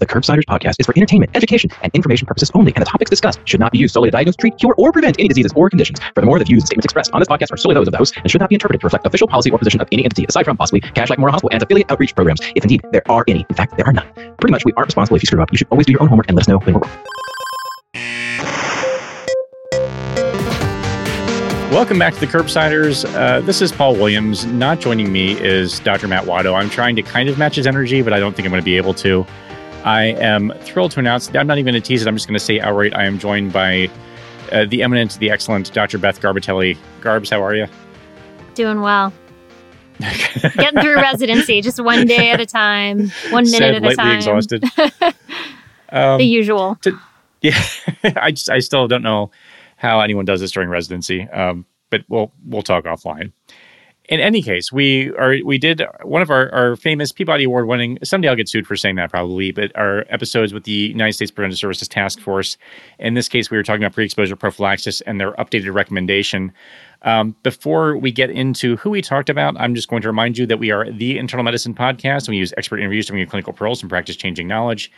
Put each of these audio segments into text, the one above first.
The Curbsiders podcast is for entertainment, education, and information purposes only, and the topics discussed should not be used solely to diagnose, treat, cure, or prevent any diseases or conditions. Furthermore, the views and statements expressed on this podcast are solely those of the host and should not be interpreted to reflect official policy or position of any entity, aside from possibly Kashlak Memorial Hospital and affiliate outreach programs, if indeed there are any. In fact, there are none. Pretty much, we aren't responsible if you screw up. You should always do your own homework and let us know when we're wrong. Welcome back to the Curbsiders. Uh, this is Paul Williams. Not joining me is Dr. Matt Watto. I'm trying to kind of match his energy, but I don't think I'm going to be able to. I am thrilled to announce, I'm not even going to tease it, I'm just going to say outright, I am joined by uh, the eminent, the excellent Dr. Beth Garbitelli. Garbs, how are you? Doing well. Getting through residency, just one day at a time, one minute Said, at a time. exhausted. Um, the usual. Yeah, I just I still don't know how anyone does this during residency. Um, but we'll we'll talk offline. In any case, we are we did one of our, our famous Peabody Award winning. Someday I'll get sued for saying that probably, but our episodes with the United States Preventive Services Task Force. In this case, we were talking about pre-exposure prophylaxis and their updated recommendation. Um, before we get into who we talked about, I'm just going to remind you that we are the internal medicine podcast. And we use expert interviews to bring you clinical pearls and practice changing knowledge.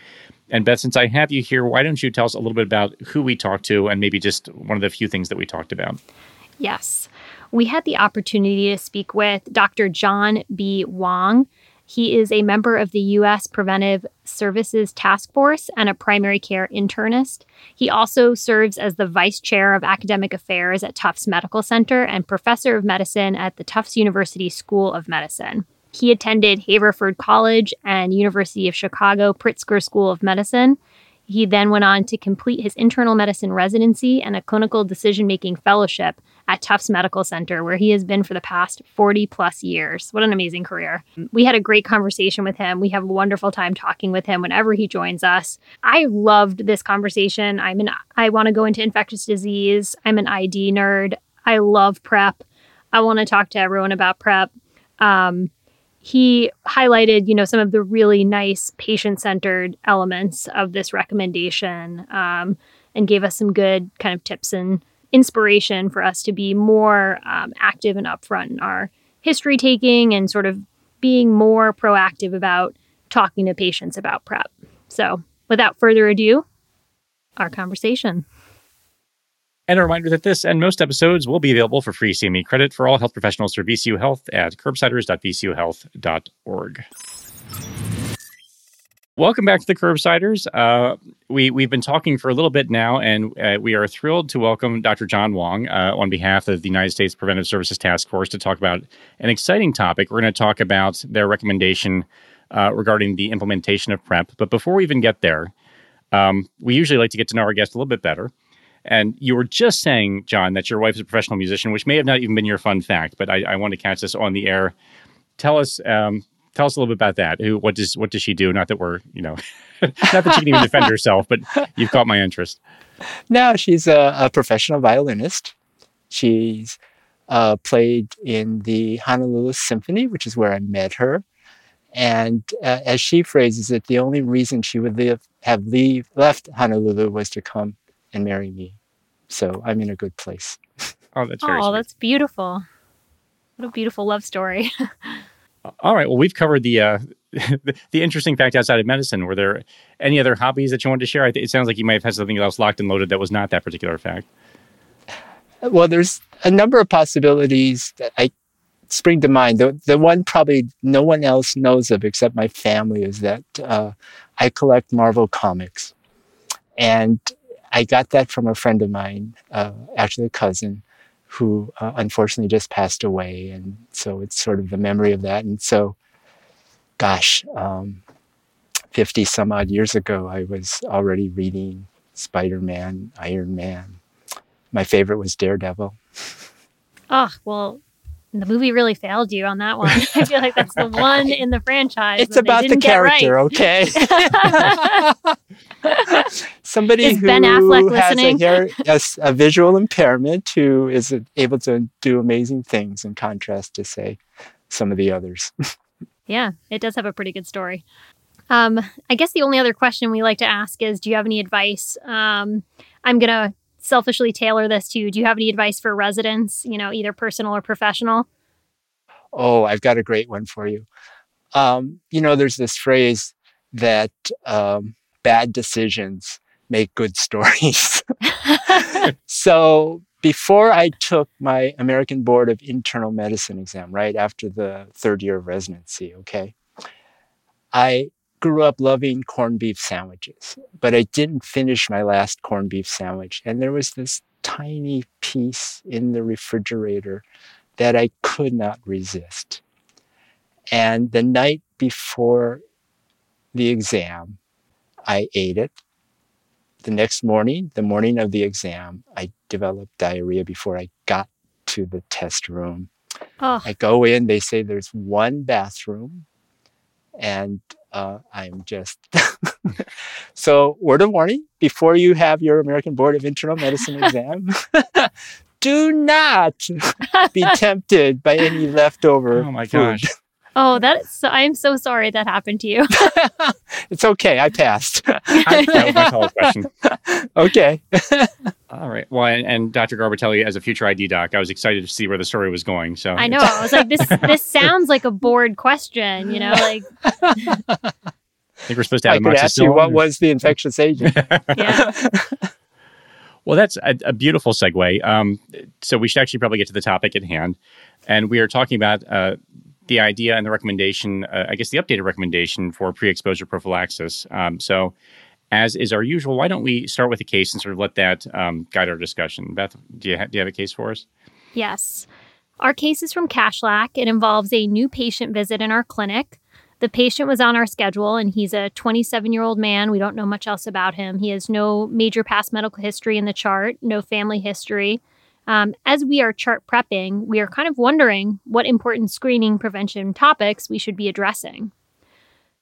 And Beth, since I have you here, why don't you tell us a little bit about who we talked to and maybe just one of the few things that we talked about? Yes. We had the opportunity to speak with Dr. John B. Wong. He is a member of the U.S. Preventive Services Task Force and a primary care internist. He also serves as the vice chair of academic affairs at Tufts Medical Center and professor of medicine at the Tufts University School of Medicine. He attended Haverford College and University of Chicago Pritzker School of Medicine. He then went on to complete his internal medicine residency and a clinical decision making fellowship at Tufts Medical Center, where he has been for the past 40 plus years. What an amazing career. We had a great conversation with him. We have a wonderful time talking with him whenever he joins us. I loved this conversation. I'm an I want to go into infectious disease. I'm an ID nerd. I love prep. I want to talk to everyone about prep. Um, he highlighted, you know, some of the really nice patient-centered elements of this recommendation, um, and gave us some good kind of tips and inspiration for us to be more um, active and upfront in our history taking and sort of being more proactive about talking to patients about prep. So, without further ado, our conversation. And a reminder that this and most episodes will be available for free CME credit for all health professionals through VCU Health at curbsiders.vcuhealth.org. Welcome back to the Curbsiders. Uh, we we've been talking for a little bit now, and uh, we are thrilled to welcome Dr. John Wong uh, on behalf of the United States Preventive Services Task Force to talk about an exciting topic. We're going to talk about their recommendation uh, regarding the implementation of PrEP. But before we even get there, um, we usually like to get to know our guests a little bit better. And you were just saying, John, that your wife is a professional musician, which may have not even been your fun fact, but I, I want to catch this on the air. Tell us, um, tell us a little bit about that. Who, what does, what does she do? Not that we're, you know, not that she can even defend herself, but you've caught my interest. No, she's a, a professional violinist. She's uh, played in the Honolulu Symphony, which is where I met her. And uh, as she phrases it, the only reason she would live, have leave, left Honolulu was to come and marry me. So I'm in a good place. Oh, that's very Oh, sweet. that's beautiful. What a beautiful love story. All right. Well, we've covered the, uh, the interesting fact outside of medicine. Were there any other hobbies that you wanted to share? It sounds like you might have had something else locked and loaded that was not that particular fact. Well, there's a number of possibilities that I spring to mind. The, the one probably no one else knows of except my family is that uh, I collect Marvel comics. And I got that from a friend of mine, uh, actually a cousin, who uh, unfortunately just passed away. And so it's sort of the memory of that. And so, gosh, um, 50 some odd years ago, I was already reading Spider Man, Iron Man. My favorite was Daredevil. oh, well, the movie really failed you on that one. I feel like that's the one in the franchise. It's that about the character, right. okay? Somebody Is who Ben Affleck has a, listening? hair, yes, a visual impairment who is able to do amazing things in contrast to, say, some of the others. Yeah, it does have a pretty good story. Um, I guess the only other question we like to ask is Do you have any advice? Um, I'm going to selfishly tailor this to Do you have any advice for residents, you know, either personal or professional? Oh, I've got a great one for you. Um, you know, there's this phrase that um, bad decisions make good stories. so before I took my American Board of Internal Medicine exam, right after the third year of residency, okay, I grew up loving corned beef sandwiches, but I didn't finish my last corned beef sandwich. And there was this tiny piece in the refrigerator that I could not resist. And the night before the exam, I ate it. The next morning, the morning of the exam, I developed diarrhea before I got to the test room. Oh. I go in, they say there's one bathroom, and uh, I'm just so word of warning before you have your American Board of Internal Medicine exam. do not be tempted by any leftover. Oh my food. gosh. Oh, that's so, I'm so sorry that happened to you. it's okay. I passed. I, that was my follow question. okay. All right. Well, and, and, Dr. Garbitelli, as a future ID doc, I was excited to see where the story was going. So I know. I was like, this this sounds like a board question. You know, like. I think we're supposed to have I could ask you what was the infectious agent. yeah. Well, that's a, a beautiful segue. Um, so we should actually probably get to the topic at hand, and we are talking about uh, the idea and the recommendation, uh, I guess the updated recommendation for pre exposure prophylaxis. Um, so, as is our usual, why don't we start with a case and sort of let that um, guide our discussion? Beth, do you, ha- do you have a case for us? Yes. Our case is from Kashlak. It involves a new patient visit in our clinic. The patient was on our schedule and he's a 27 year old man. We don't know much else about him. He has no major past medical history in the chart, no family history. Um, as we are chart prepping, we are kind of wondering what important screening prevention topics we should be addressing.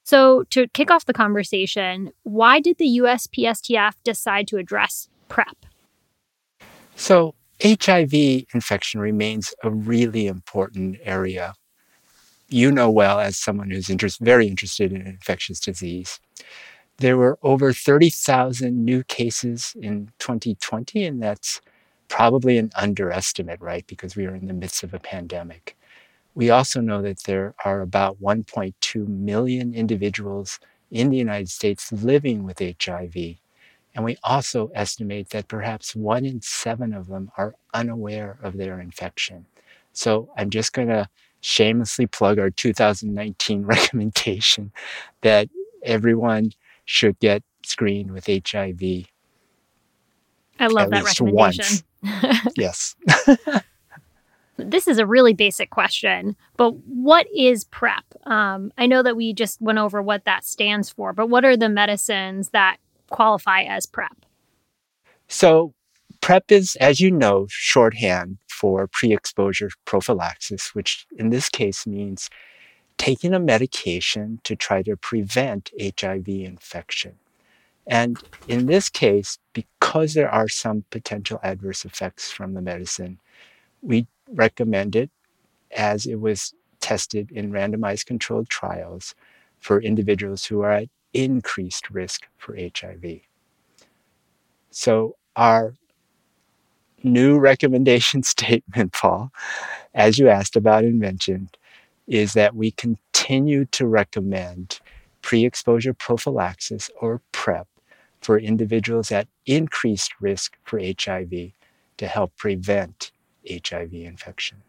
So, to kick off the conversation, why did the USPSTF decide to address PrEP? So, HIV infection remains a really important area. You know well as someone who's very interested in infectious disease. There were over 30,000 new cases in 2020, and that's probably an underestimate, right? Because we are in the midst of a pandemic. We also know that there are about 1.2 million individuals in the United States living with HIV. And we also estimate that perhaps one in seven of them are unaware of their infection. So I'm just going to shamelessly plug our 2019 recommendation that everyone should get screened with HIV. I love that recommendation. Once yes. this is a really basic question, but what is PrEP? Um, I know that we just went over what that stands for, but what are the medicines that qualify as PrEP? So, PrEP is, as you know, shorthand for pre exposure prophylaxis, which in this case means taking a medication to try to prevent HIV infection. And in this case, because there are some potential adverse effects from the medicine, we recommend it as it was tested in randomized controlled trials for individuals who are at increased risk for HIV. So, our new recommendation statement, Paul, as you asked about and mentioned, is that we continue to recommend pre exposure prophylaxis or PrEP for individuals at increased risk for HIV to help prevent HIV infection.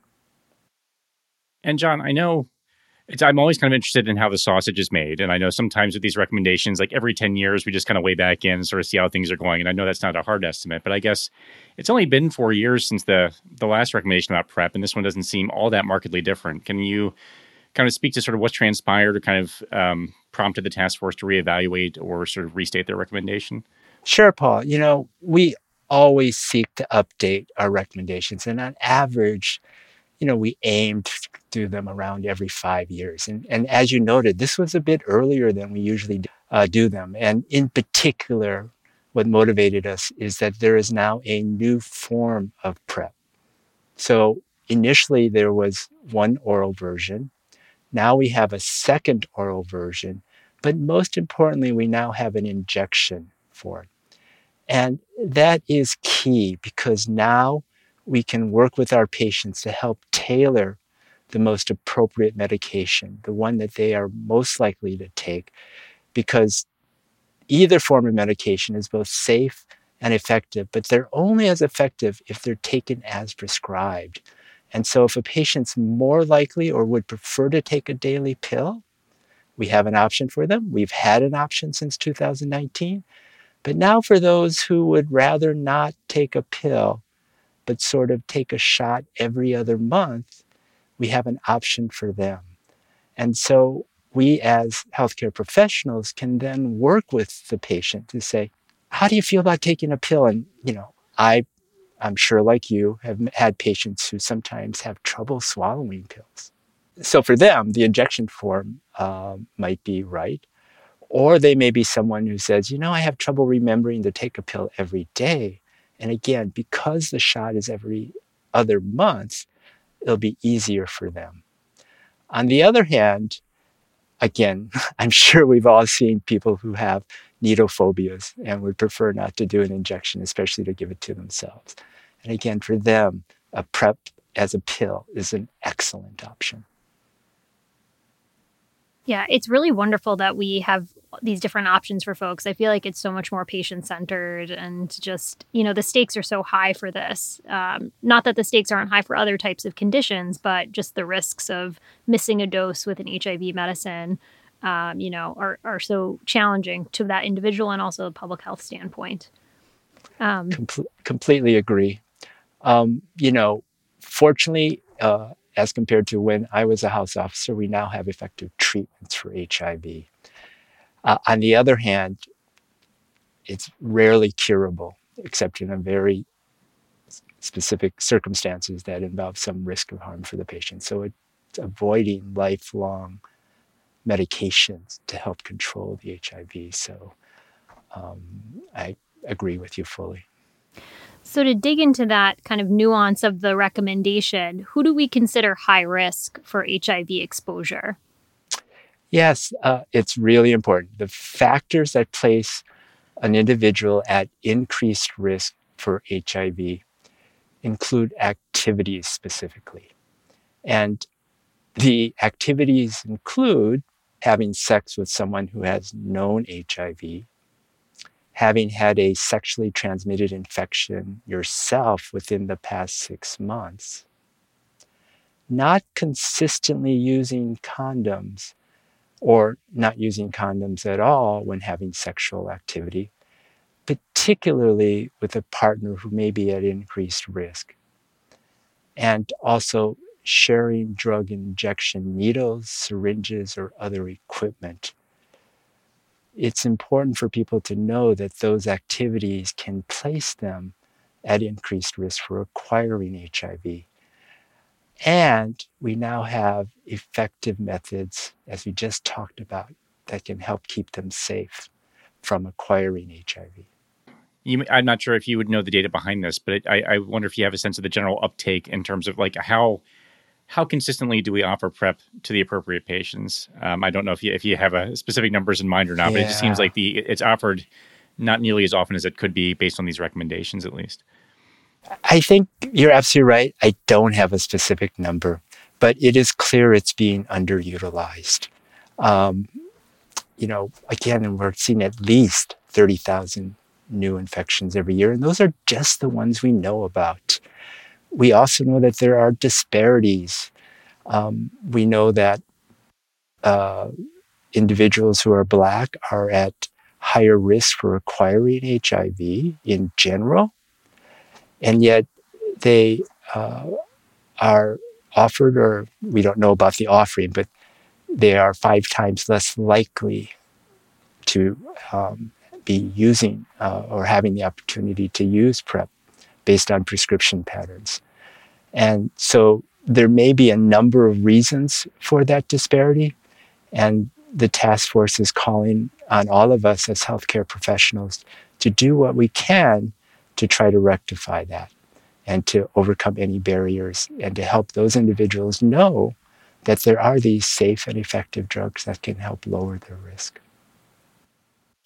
And John, I know I'm always kind of interested in how the sausage is made. And I know sometimes with these recommendations, like every 10 years, we just kind of weigh back in and sort of see how things are going. And I know that's not a hard estimate, but I guess it's only been four years since the, the last recommendation about PrEP, and this one doesn't seem all that markedly different. Can you kind of speak to sort of what's transpired or kind of um, prompted the task force to reevaluate or sort of restate their recommendation? Sure, Paul. You know, we always seek to update our recommendations. And on average, you know, we aim to do them around every five years. And, and as you noted, this was a bit earlier than we usually uh, do them. And in particular, what motivated us is that there is now a new form of PrEP. So initially, there was one oral version. Now we have a second oral version. But most importantly, we now have an injection for it. And that is key because now we can work with our patients to help tailor the most appropriate medication, the one that they are most likely to take because either form of medication is both safe and effective, but they're only as effective if they're taken as prescribed. And so, if a patient's more likely or would prefer to take a daily pill, we have an option for them. We've had an option since 2019. But now, for those who would rather not take a pill, but sort of take a shot every other month, we have an option for them. And so, we as healthcare professionals can then work with the patient to say, how do you feel about taking a pill? And, you know, I, I'm sure like you have had patients who sometimes have trouble swallowing pills. So for them, the injection form uh, might be right. Or they may be someone who says, you know, I have trouble remembering to take a pill every day. And again, because the shot is every other month, it'll be easier for them. On the other hand, again, I'm sure we've all seen people who have needle phobias and would prefer not to do an injection, especially to give it to themselves. And again, for them, a PrEP as a pill is an excellent option. Yeah, it's really wonderful that we have these different options for folks. I feel like it's so much more patient centered and just, you know, the stakes are so high for this. Um, not that the stakes aren't high for other types of conditions, but just the risks of missing a dose with an HIV medicine, um, you know, are, are so challenging to that individual and also the public health standpoint. Um, Com- completely agree. Um, you know, fortunately, uh, as compared to when I was a house officer, we now have effective treatments for HIV. Uh, on the other hand, it's rarely curable, except in a very specific circumstances that involve some risk of harm for the patient. So it's avoiding lifelong medications to help control the HIV. So um, I agree with you fully. So, to dig into that kind of nuance of the recommendation, who do we consider high risk for HIV exposure? Yes, uh, it's really important. The factors that place an individual at increased risk for HIV include activities specifically. And the activities include having sex with someone who has known HIV, having had a sexually transmitted infection yourself within the past six months, not consistently using condoms or not using condoms at all when having sexual activity, particularly with a partner who may be at increased risk. And also sharing drug injection needles, syringes, or other equipment it's important for people to know that those activities can place them at increased risk for acquiring HIV. And we now have effective methods, as we just talked about, that can help keep them safe from acquiring HIV. You, I'm not sure if you would know the data behind this, but I, I wonder if you have a sense of the general uptake in terms of like how how consistently do we offer PrEP to the appropriate patients? Um, I don't know if you if you have a specific numbers in mind or not, yeah. but it just seems like the it's offered not nearly as often as it could be based on these recommendations, at least. I think you're absolutely right. I don't have a specific number, but it is clear it's being underutilized. Um, you know, again, we're seeing at least 30,000 new infections every year, and those are just the ones we know about we also know that there are disparities. Um, we know that uh, individuals who are Black are at higher risk for acquiring HIV in general, and yet they uh, are offered, or we don't know about the offering, but they are five times less likely to um, be using uh, or having the opportunity to use PrEP based on prescription patterns. And so there may be a number of reasons for that disparity. And the task force is calling on all of us as healthcare professionals to do what we can to try to rectify that and to overcome any barriers and to help those individuals know that there are these safe and effective drugs that can help lower their risk.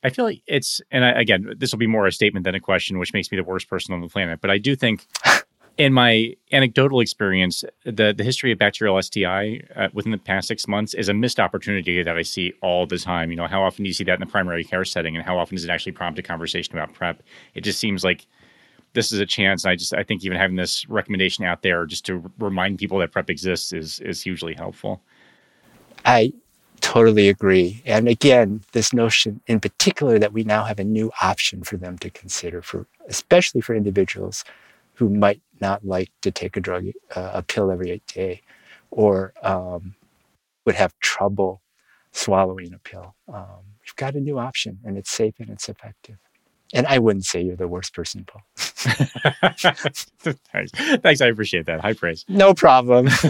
I feel like it's, and I, again, this will be more a statement than a question, which makes me the worst person on the planet. But I do think in my anecdotal experience, the the history of bacterial STI uh, within the past six months is a missed opportunity that I see all the time. You know, how often do you see that in the primary care setting, and how often does it actually prompt a conversation about PrEP? It just seems like this is a chance. And I just I think even having this recommendation out there just to remind people that PrEP exists is is hugely helpful. I totally agree. And again, this notion in particular that we now have a new option for them to consider for especially for individuals who might not like to take a drug, uh, a pill every day, or um, would have trouble swallowing a pill. Um, we've got a new option, and it's safe and it's effective. And I wouldn't say you're the worst person, Paul. Thanks. Thanks. I appreciate that. High praise. No problem.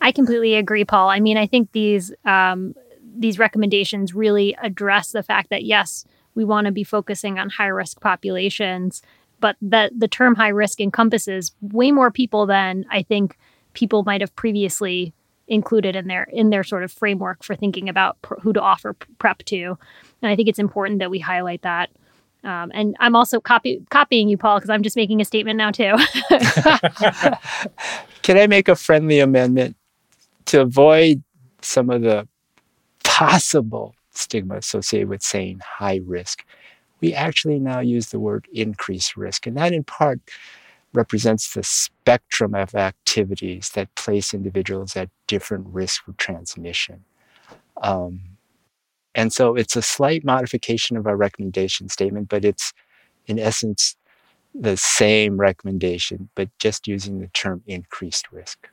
I completely agree, Paul. I mean, I think these um, these recommendations really address the fact that yes, we want to be focusing on high risk populations, but that the term high risk encompasses way more people than I think people might have previously included in their in their sort of framework for thinking about pr- who to offer PrEP to. And I think it's important that we highlight that. Um, and I'm also copy, copying you, Paul, because I'm just making a statement now too. Can I make a friendly amendment to avoid some of the possible stigma associated with saying high risk? we actually now use the word increased risk. And that in part represents the spectrum of activities that place individuals at different risk for transmission. Um, and so it's a slight modification of our recommendation statement, but it's in essence the same recommendation, but just using the term increased risk.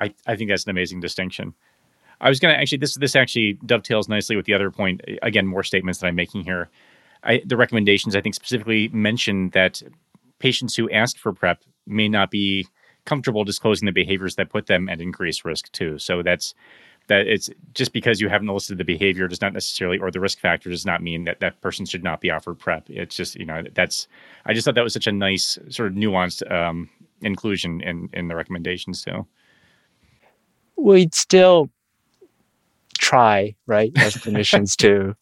I, I think that's an amazing distinction. I was going to actually this this actually dovetails nicely with the other point. Again, more statements that I'm making here. I, the recommendations I think specifically mention that patients who ask for PrEP may not be comfortable disclosing the behaviors that put them at increased risk too. So that's that it's just because you haven't listed the behavior does not necessarily or the risk factor does not mean that that person should not be offered prep it's just you know that's i just thought that was such a nice sort of nuanced um, inclusion in in the recommendations too we'd still try, right, as clinicians to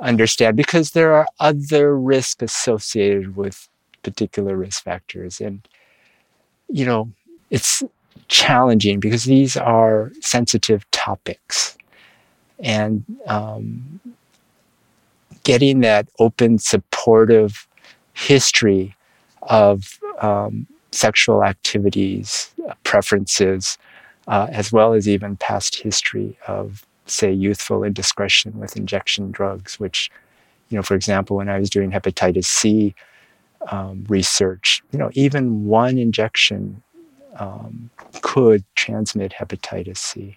understand because there are other risks associated with particular risk factors. And, you know, it's challenging because these are sensitive topics. And um, getting that open, supportive history of um, sexual activities, uh, preferences, uh, as well as even past history of say, youthful indiscretion with injection drugs, which, you know, for example, when I was doing hepatitis C um, research, you know, even one injection um, could transmit hepatitis C.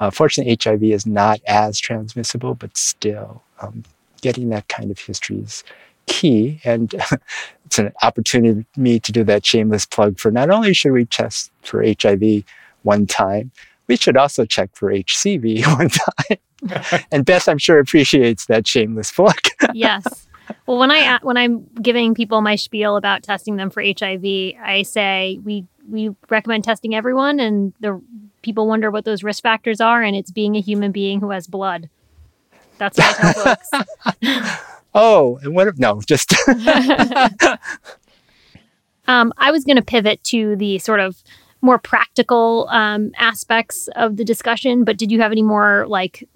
Uh, fortunately, HIV is not as transmissible, but still, um, getting that kind of history is key. And it's an opportunity for me to do that shameless plug for not only should we test for HIV one time, we should also check for HCV one time. and Beth, I'm sure appreciates that shameless plug. yes. Well, when I when I'm giving people my spiel about testing them for HIV, I say we we recommend testing everyone, and the people wonder what those risk factors are, and it's being a human being who has blood. That's what I tell folks. oh, and what? If, no, just. um, I was going to pivot to the sort of more practical um, aspects of the discussion, but did you have any more like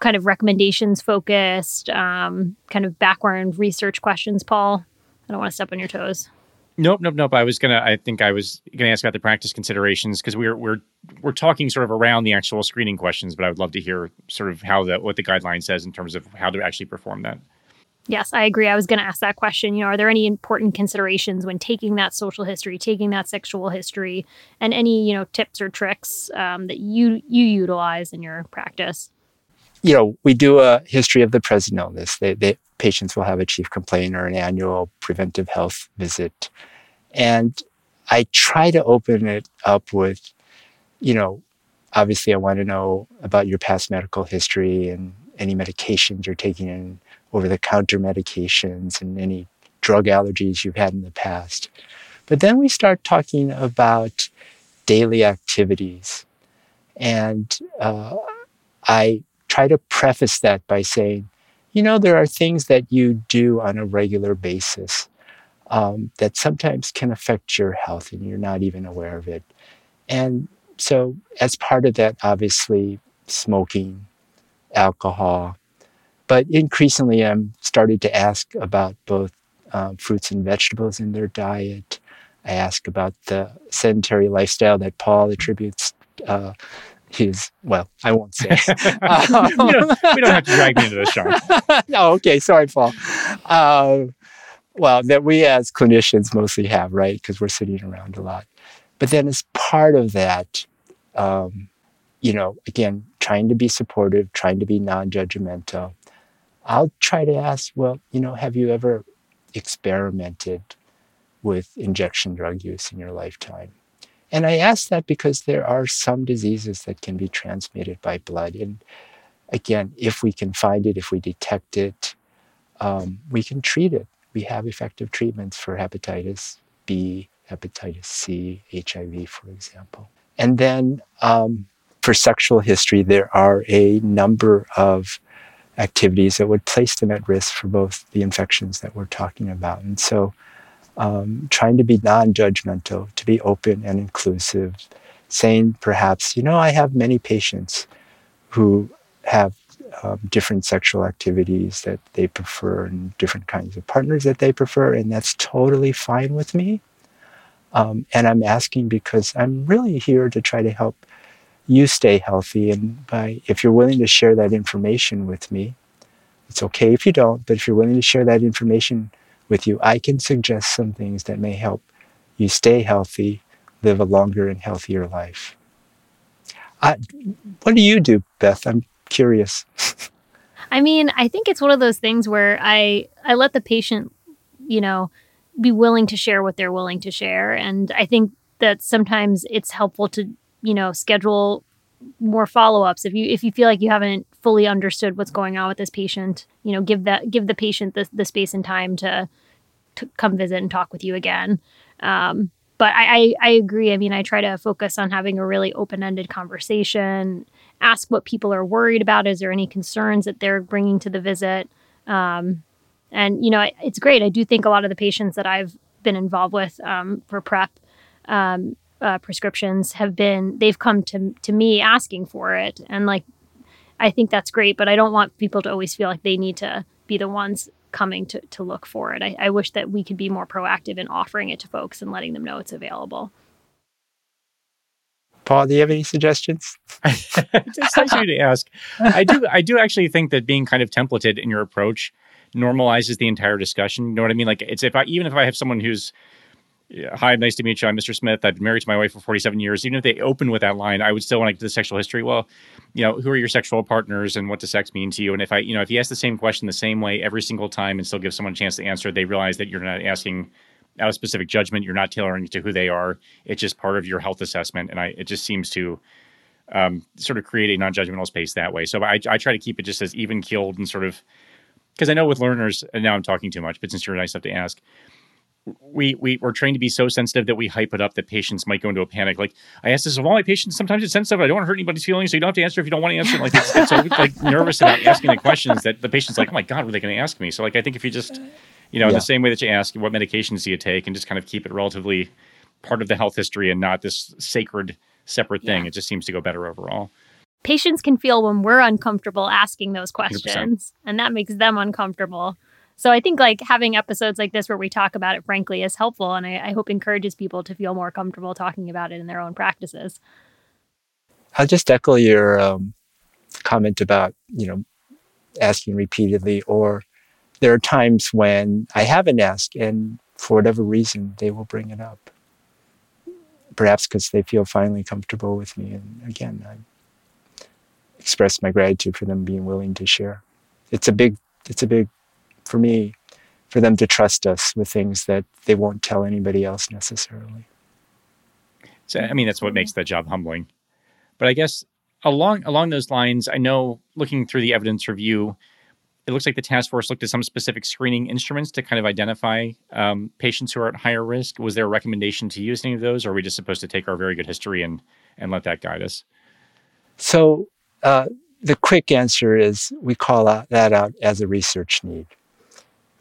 kind of recommendations focused, um, kind of background research questions, Paul? I don't want to step on your toes. Nope, nope, nope. I was gonna. I think I was gonna ask about the practice considerations because we're we're we're talking sort of around the actual screening questions, but I would love to hear sort of how the what the guideline says in terms of how to actually perform that. Yes, I agree. I was going to ask that question. You know, are there any important considerations when taking that social history, taking that sexual history, and any you know tips or tricks um, that you you utilize in your practice? You know, we do a history of the present illness. They, patients will have a chief complaint or an annual preventive health visit, and I try to open it up with, you know, obviously I want to know about your past medical history and any medications you're taking in over the counter medications and any drug allergies you've had in the past. But then we start talking about daily activities. And uh, I try to preface that by saying, you know, there are things that you do on a regular basis. um, that sometimes can affect your health and you're not even aware of it. And so, as part of that, obviously, smoking, alcohol, but increasingly, I'm started to ask about both um, fruits and vegetables in their diet. I ask about the sedentary lifestyle that Paul attributes uh, his well i won't say. Um, we, don't, we, don't, have to drag me into this sean no okay sorry paul. Uh, well that we as clinicians mostly have right because we're sitting around a lot. But then as part of that um, you know again trying to be supportive trying to be non-judgmental i'll try to ask well you know have you ever experimented with injection drug use in your lifetime and I ask that because there are some diseases that can be transmitted by blood. And again, if we can find it, if we detect it, um, we can treat it. We have effective treatments for hepatitis B, hepatitis C, HIV, for example. And then um, for sexual history, there are a number of activities that would place them at risk for both the infections that we're talking about. And so um, trying to be non judgmental, to be open and inclusive, saying perhaps, you know, I have many patients who have um, different sexual activities that they prefer and different kinds of partners that they prefer, and that's totally fine with me. Um, and I'm asking because I'm really here to try to help you stay healthy. And by if you're willing to share that information with me, it's okay if you don't, but if you're willing to share that information with you, I can suggest some things that may help you stay healthy, live a longer and healthier life. I, what do you do, Beth? I'm curious. I mean, I think it's one of those things where I I let the patient, you know, be willing to share what they're willing to share, and I think that sometimes it's helpful to you know schedule more follow-ups. If you if you feel like you haven't fully understood what's going on with this patient you know give that give the patient the, the space and time to to come visit and talk with you again. Um, but I, I, I agree. I mean i try to focus on having a really open-ended conversation ask what people are worried about. Is there any concerns that they're bringing to the visit? Um, and you know it's great. I do think a lot of the patients that i've been involved with um, for prep um, uh, prescriptions have been they've come to to me asking for it and like I think that's great but I don't want people to always feel like they need to be the ones coming to to look for it I, I wish that we could be more proactive in offering it to folks and letting them know it's available Paul, do you have any suggestions? it's nice you to ask. I do. I do actually think that being kind of templated in your approach normalizes the entire discussion. You know what I mean? Like it's if I even if I have someone who's yeah, hi, nice to meet you. I'm Mr. Smith. I've been married to my wife for 47 years. Even if they open with that line, I would still want to get the sexual history. Well, you know, who are your sexual partners and what does sex mean to you? And if I, you know, if you ask the same question the same way every single time and still give someone a chance to answer, they realize that you're not asking out of specific judgment. You're not tailoring it to who they are. It's just part of your health assessment. And I, it just seems to um, sort of create a non-judgmental space that way. So I, I try to keep it just as even keeled and sort of, because I know with learners, and now I'm talking too much, but since you're nice enough to ask, we we we're trained to be so sensitive that we hype it up that patients might go into a panic. Like I ask this of all my patients, sometimes it's sensitive. I don't want to hurt anybody's feelings, so you don't have to answer if you don't want to answer. Like it's, it's so like nervous about asking the questions that the patient's like, oh my god, what are they going to ask me? So like I think if you just you know yeah. in the same way that you ask what medications do you take and just kind of keep it relatively part of the health history and not this sacred separate thing, yeah. it just seems to go better overall. Patients can feel when we're uncomfortable asking those questions, 100%. and that makes them uncomfortable. So I think like having episodes like this where we talk about it frankly is helpful, and I, I hope encourages people to feel more comfortable talking about it in their own practices. I'll just echo your um, comment about you know asking repeatedly, or there are times when I haven't asked, and for whatever reason they will bring it up. Perhaps because they feel finally comfortable with me, and again, I express my gratitude for them being willing to share. It's a big, it's a big for me, for them to trust us with things that they won't tell anybody else necessarily. So, I mean, that's what makes that job humbling. But I guess along along those lines, I know looking through the evidence review, it looks like the task force looked at some specific screening instruments to kind of identify um, patients who are at higher risk. Was there a recommendation to use any of those, or are we just supposed to take our very good history and and let that guide us? So uh, the quick answer is we call out, that out as a research need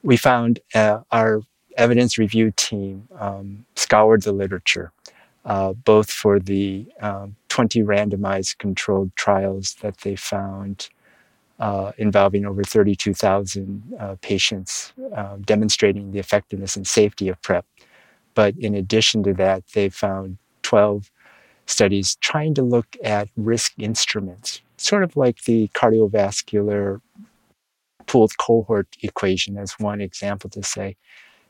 we found uh, our evidence review team um, scoured the literature, uh, both for the um, 20 randomized controlled trials that they found uh, involving over 32,000 uh, patients, uh, demonstrating the effectiveness and safety of PrEP. But in addition to that, they found 12 studies trying to look at risk instruments, sort of like the cardiovascular pooled cohort equation as one example to say,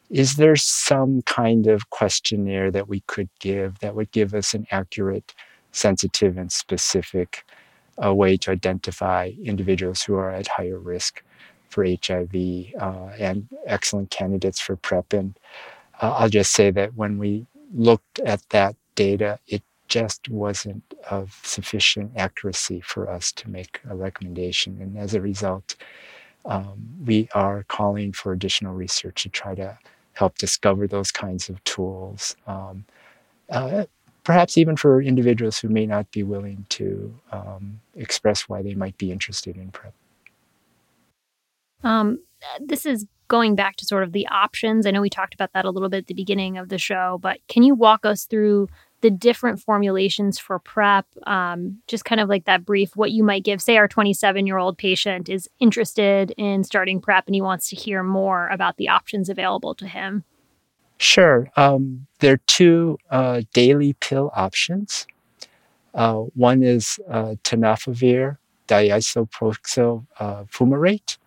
is there some kind of questionnaire that we could give that would give us an accurate, sensitive, and specific uh, way to identify individuals who are at higher risk for HIV uh, and excellent candidates for PrEP? And uh, I'll just say that when we looked at that data, it just wasn't of sufficient accuracy for us to make a recommendation. And as a result, um, we are calling for additional research to try to help discover those kinds of tools. Um, uh, perhaps even for individuals who may not be willing to um, express why they might be interested in PrEP. Um, this is going back to sort of the options. I know we talked about that a little bit at the beginning of the show, but can you walk us through the different formulations for PrEP? Um, just kind of like that brief, what you might give. Say our 27 year old patient is interested in starting PrEP and he wants to hear more about the options available to him. Sure. Um, there are two uh, daily pill options. Uh, one is uh, tenofovir disoproxil uh, fumarate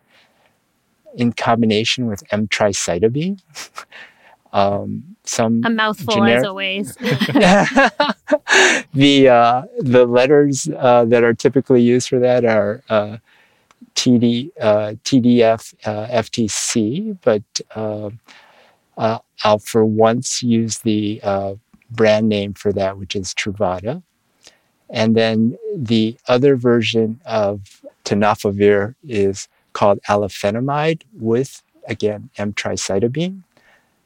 in combination with emtricitabine. um, some a mouthful generic- as always. the uh, the letters uh, that are typically used for that are uh, TD uh, TDF uh, FTC, but uh, I'll for once use the brand name for that, which is Truvada. And then the other version of tenofovir is called alafenamide with, again, emtricitabine.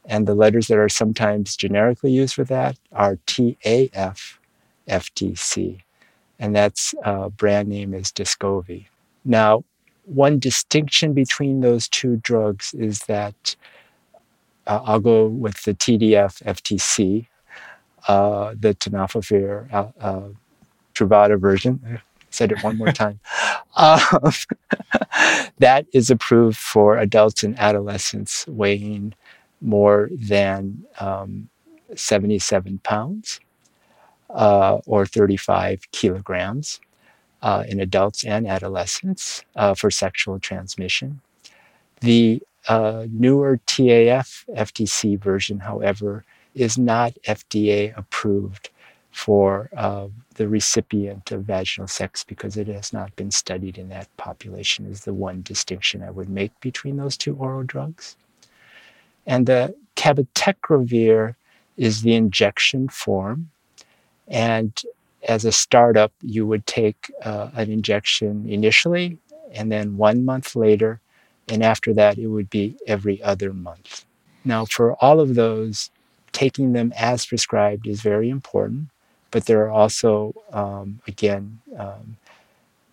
And the letters that are sometimes generically used for that are TAF FTC. And that's uh, brand name is Descovy. Now, one distinction between those two drugs is that uh, I'll go with the TDF FTC, uh, the tenofovir uh, uh, Truvada version said it one more time. Um, that is approved for adults and adolescents weighing more than um, 77 pounds uh, or 35 kilograms uh, in adults and adolescents uh, for sexual transmission. The uh, newer TAF FTC version, however, is not FDA approved for uh, the recipient of vaginal sex because it has not been studied in that population is the one distinction I would make between those two oral drugs. And the cabotegravir is the injection form. And as a startup, you would take uh, an injection initially, and then one month later, and after that, it would be every other month. Now, for all of those, taking them as prescribed is very important but there are also, um, again, um,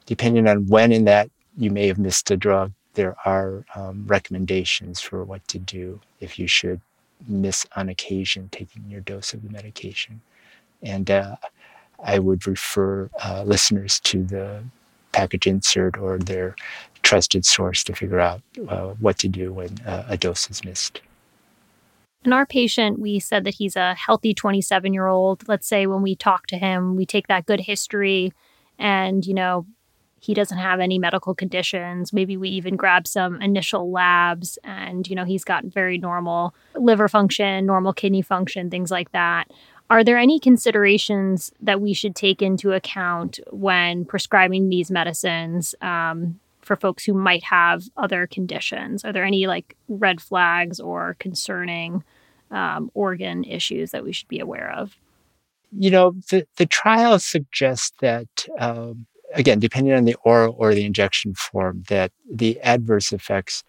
depending on when in that you may have missed a drug, there are um, recommendations for what to do if you should miss on occasion taking your dose of the medication. And uh, I would refer uh, listeners to the package insert or their trusted source to figure out uh, what to do when uh, a dose is missed. In our patient, we said that he's a healthy 27 year old. Let's say when we talk to him, we take that good history and, you know, he doesn't have any medical conditions. Maybe we even grab some initial labs and, you know, he's got very normal liver function, normal kidney function, things like that. Are there any considerations that we should take into account when prescribing these medicines? Um, for folks who might have other conditions? Are there any like red flags or concerning um, organ issues that we should be aware of? You know, the, the trials suggest that, um, again, depending on the oral or the injection form, that the adverse effects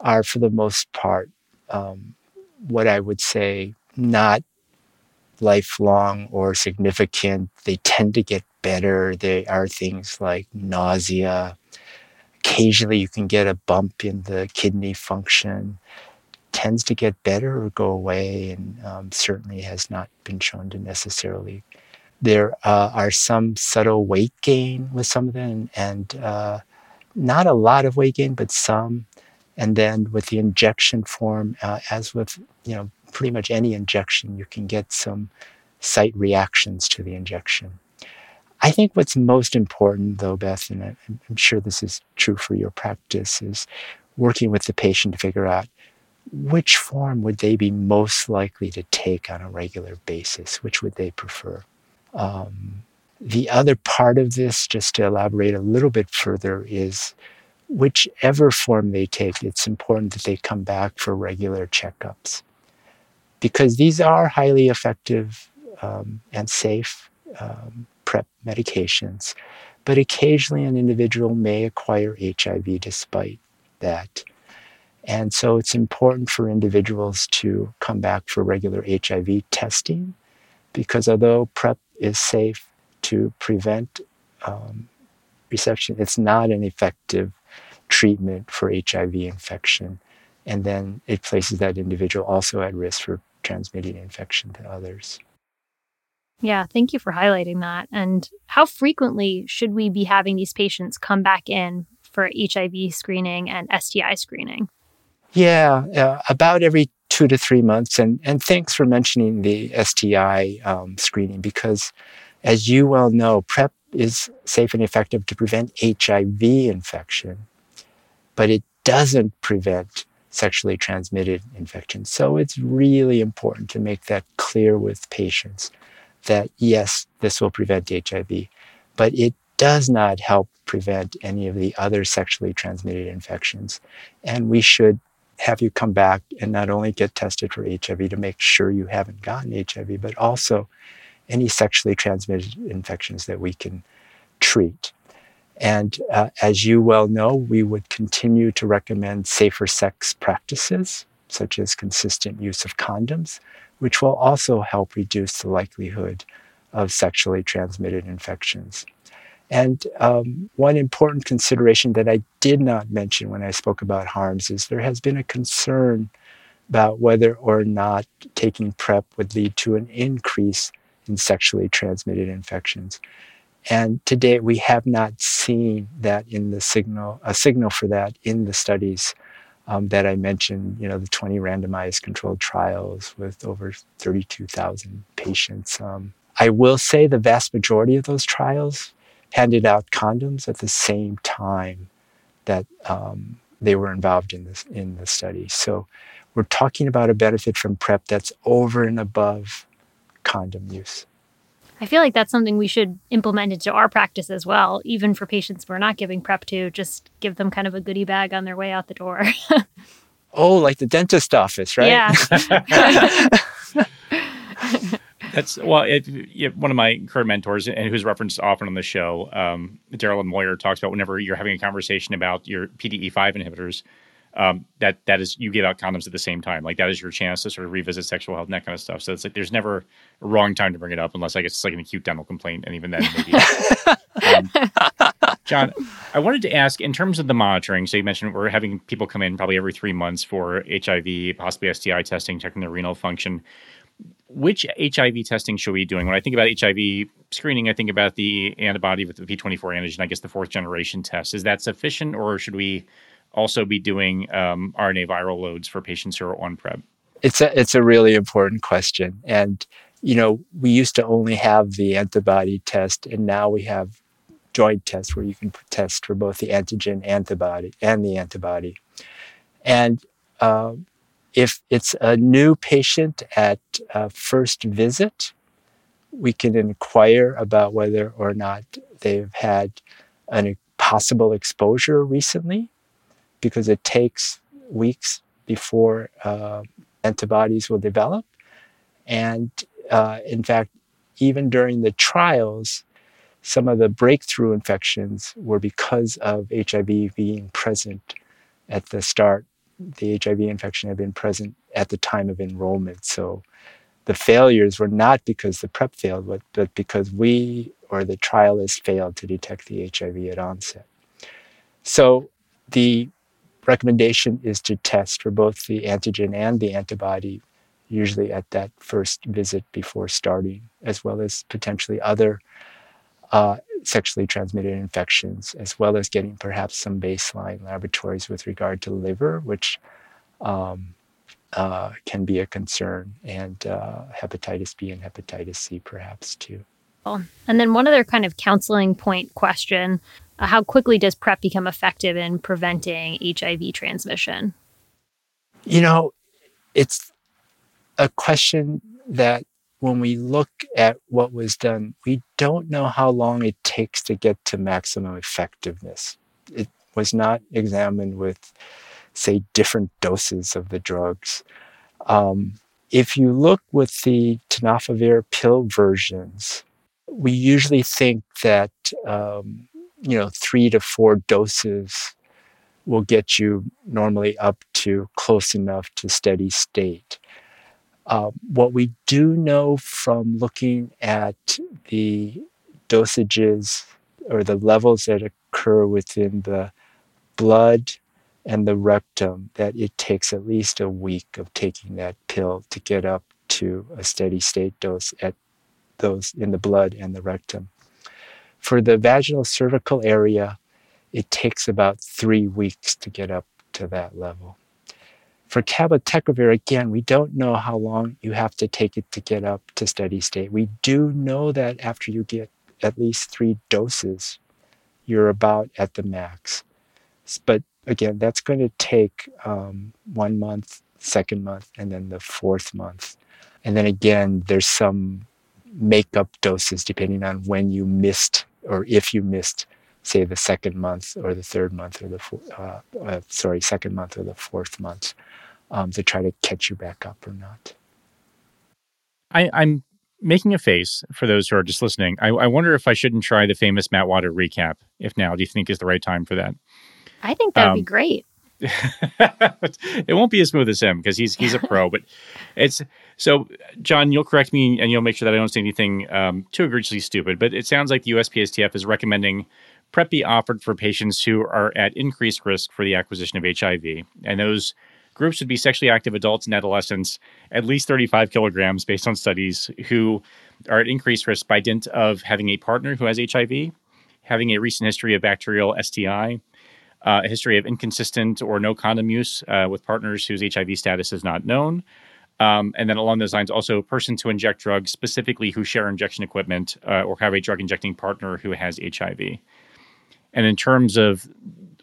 are for the most part um, what I would say not lifelong or significant. They tend to get better. They are things like nausea, occasionally you can get a bump in the kidney function. tends to get better or go away, and um, certainly has not been shown to necessarily. There uh, are some subtle weight gain with some of them, and uh, not a lot of weight gain, but some. And then with the injection form, uh, as with you know pretty much any injection, you can get some site reactions to the injection. I think what's most important, though, Beth, and I'm sure this is true for your practice, is working with the patient to figure out which form would they be most likely to take on a regular basis? Which would they prefer? Um, the other part of this, just to elaborate a little bit further, is whichever form they take, it's important that they come back for regular checkups because these are highly effective um, and safe um, PrEP medications. But occasionally, an individual may acquire HIV despite that. And so it's important for individuals to come back for regular HIV testing because although PrEP is safe to prevent um, reception, it's not an effective treatment for HIV infection. And then it places that individual also at risk for transmitting infection to others. Yeah, thank you for highlighting that. And how frequently should we be having these patients come back in for HIV screening and STI screening? Yeah, uh, about every two to three months. And, and thanks for mentioning the STI um, screening because, as you well know, PrEP is safe and effective to prevent HIV infection, but it doesn't prevent sexually transmitted infections. So it's really important to make that clear with patients that yes, this will prevent HIV, but it does not help prevent any of the other sexually transmitted infections. And we should have you come back and not only get tested for HIV to make sure you haven't gotten HIV, but also any sexually transmitted infections that we can treat. And uh, as you well know, we would continue to recommend safer sex practices, such as consistent use of condoms, which will also help reduce the likelihood of sexually transmitted infections. And um, one important consideration that I did not mention when I spoke about harms is there has been a concern about whether or not taking PrEP would lead to an increase in sexually transmitted infections. And to date, we have not seen that in the signal, a signal for that in the studies um, that I mentioned, you know, the 20 randomized controlled trials with over 32,000 patients. Um, I will say the vast majority of those trials handed out condoms at the same time that um, they were involved in this in the study. So we're talking about a benefit from PrEP that's over and above condom use. I feel like that's something we should implement into our practice as well, even for patients we're not giving PrEP to, just give them kind of a goodie bag on their way out the door. oh, like the dentist office, right? Yeah. That's well, it, it, one of my current mentors, and who's referenced often on the show, um, Daryl Moyer talks about whenever you're having a conversation about your PDE five inhibitors, um, that that is you give out condoms at the same time. Like that is your chance to sort of revisit sexual health and that kind of stuff. So it's like there's never a wrong time to bring it up unless I guess it's like an acute dental complaint, and even then maybe. um, John, I wanted to ask in terms of the monitoring. So you mentioned we're having people come in probably every three months for HIV, possibly STI testing, checking their renal function which HIV testing should we be doing? When I think about HIV screening, I think about the antibody with the P24 antigen, I guess the fourth generation test. Is that sufficient, or should we also be doing um, RNA viral loads for patients who are on PrEP? It's a, it's a really important question. And, you know, we used to only have the antibody test, and now we have joint tests where you can test for both the antigen antibody and the antibody. And uh, if it's a new patient at first visit, we can inquire about whether or not they've had a possible exposure recently, because it takes weeks before uh, antibodies will develop. And uh, in fact, even during the trials, some of the breakthrough infections were because of HIV being present at the start the HIV infection had been present at the time of enrollment. So the failures were not because the PrEP failed, but, but because we or the trialist failed to detect the HIV at onset. So the recommendation is to test for both the antigen and the antibody, usually at that first visit before starting, as well as potentially other uh, sexually transmitted infections, as well as getting perhaps some baseline laboratories with regard to liver, which um, uh, can be a concern, and uh, hepatitis B and hepatitis C perhaps too. And then one other kind of counseling point question uh, How quickly does PrEP become effective in preventing HIV transmission? You know, it's a question that when we look at what was done, we don't know how long it takes to get to maximum effectiveness. It was not examined with, say, different doses of the drugs. Um, if you look with the tenofovir pill versions, we usually think that um, you know three to four doses will get you normally up to close enough to steady state. Uh, what we do know from looking at the dosages or the levels that occur within the blood and the rectum that it takes at least a week of taking that pill to get up to a steady state dose at those in the blood and the rectum. For the vaginal cervical area, it takes about three weeks to get up to that level. For cabotegravir, again, we don't know how long you have to take it to get up to steady state. We do know that after you get at least three doses, you're about at the max. But again, that's going to take um, one month, second month, and then the fourth month. And then again, there's some makeup doses depending on when you missed or if you missed, say, the second month or the third month or the uh, uh, sorry second month or the fourth month um, to try to catch you back up or not. I, I'm making a face for those who are just listening. I, I, wonder if I shouldn't try the famous Matt Watto recap. If now, do you think is the right time for that? I think that'd um, be great. it won't be as smooth as him because he's he's a pro. but it's so John, you'll correct me and you'll make sure that I don't say anything um, too egregiously stupid. But it sounds like the USPSTF is recommending PrEP be offered for patients who are at increased risk for the acquisition of HIV, and those groups would be sexually active adults and adolescents, at least 35 kilograms, based on studies, who are at increased risk by dint of having a partner who has HIV, having a recent history of bacterial STI uh, a history of inconsistent or no condom use uh, with partners whose HIV status is not known. Um, and then along those lines, also persons who inject drugs, specifically who share injection equipment uh, or have a drug injecting partner who has HIV. And in terms of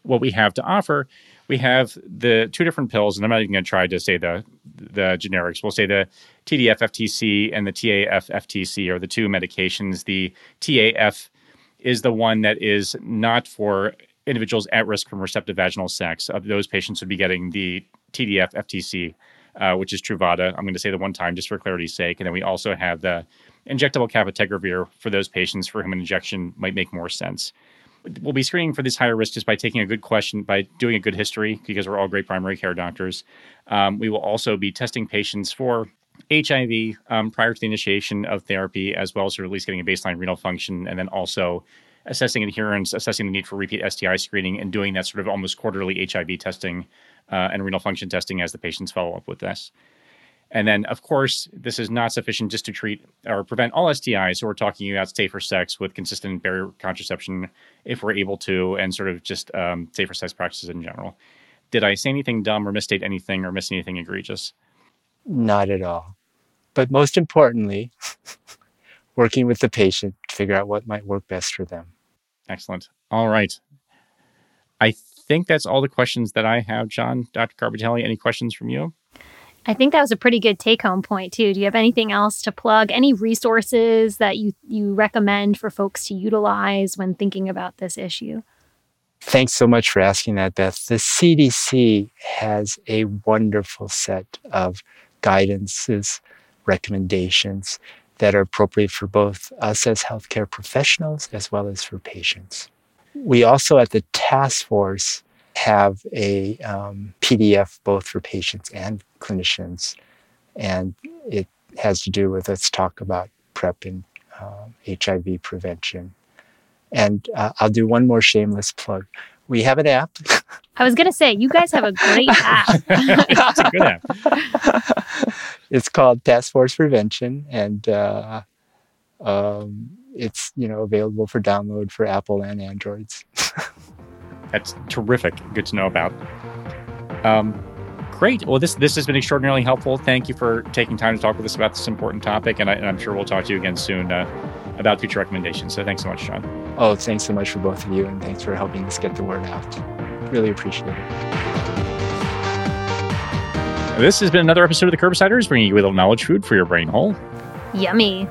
what we have to offer, we have the two different pills, and I'm not even going to try to say the the generics. We'll say the TDF FTC and the TAF FTC are the two medications. The TAF is the one that is not for individuals at risk from receptive vaginal sex. Those patients would be getting the TDF FTC, uh, which is Truvada. I'm going to say the one time just for clarity's sake. And then we also have the injectable cabotegravir for those patients for whom an injection might make more sense. We'll be screening for this higher risk just by taking a good question, by doing a good history, because we're all great primary care doctors. Um, we will also be testing patients for HIV um, prior to the initiation of therapy, as well as at least getting a baseline renal function, and then also assessing adherence, assessing the need for repeat STI screening, and doing that sort of almost quarterly HIV testing uh, and renal function testing as the patients follow up with this. And then, of course, this is not sufficient just to treat or prevent all STIs. So we're talking about safer sex with consistent barrier contraception if we're able to, and sort of just um, safer sex practices in general. Did I say anything dumb or misstate anything or miss anything egregious? Not at all. But most importantly, working with the patient to figure out what might work best for them. Excellent. All right. I think that's all the questions that I have, John. Dr. Garbitelli, any questions from you? I think that was a pretty good take home point too. Do you have anything else to plug? Any resources that you, you recommend for folks to utilize when thinking about this issue? Thanks so much for asking that, Beth. The CDC has a wonderful set of guidances, recommendations that are appropriate for both us as healthcare professionals as well as for patients. We also at the task force have a um, PDF both for patients and clinicians, and it has to do with let's talk about PrEP and uh, HIV prevention. And uh, I'll do one more shameless plug. We have an app. I was going to say, you guys have a great app. It's a good app. it's called Task Force Prevention, and uh, um, it's you know available for download for Apple and Androids. That's terrific. Good to know about. Um, great. Well, this this has been extraordinarily helpful. Thank you for taking time to talk with us about this important topic, and, I, am sure we'll talk to you again soon uh, about future recommendations. So thanks so much, John. Oh, thanks so much for both of you, and thanks for helping us get the word out. Really appreciate it. This has been another episode of the Curbsiders, bringing you a little knowledge food for your brain hole. Yummy.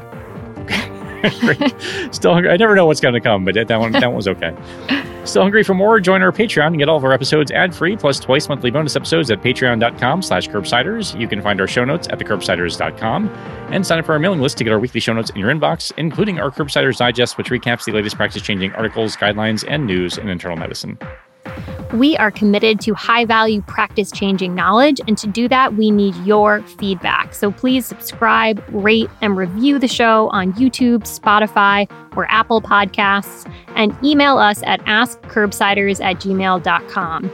Still hungry. I never know what's going to come, but that one that one was okay. Still hungry for more? Join our Patreon and get all of our episodes ad-free, plus twice monthly bonus episodes at patreon.com slash curbsiders. You can find our show notes at thecurbsiders.com and sign up for our mailing list to get our weekly show notes in your inbox, including our Curbsiders Digest, which recaps the latest practice-changing articles, guidelines, and news in internal medicine. We are committed to high value practice changing knowledge, and to do that, we need your feedback. So please subscribe, rate, and review the show on YouTube, Spotify, or Apple Podcasts, and email us at askcurbsiders at gmail.com.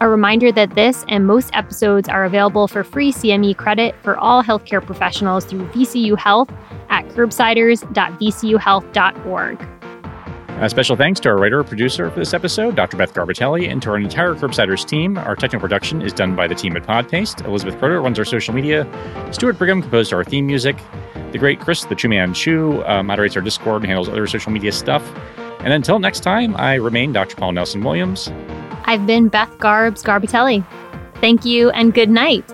A reminder that this and most episodes are available for free CME credit for all healthcare professionals through VCU Health at curbsiders.vcuhealth.org. A special thanks to our writer and producer for this episode, Dr. Beth Garbitelli, and to our entire Curbsiders team. Our technical production is done by the team at Podpaste. Elizabeth Croter runs our social media. Stuart Brigham composed our theme music. The great Chris, the True Man Chu, uh, moderates our Discord and handles other social media stuff. And until next time, I remain Dr. Paul Nelson Williams. I've been Beth Garbs Garbitelli. Thank you and good night.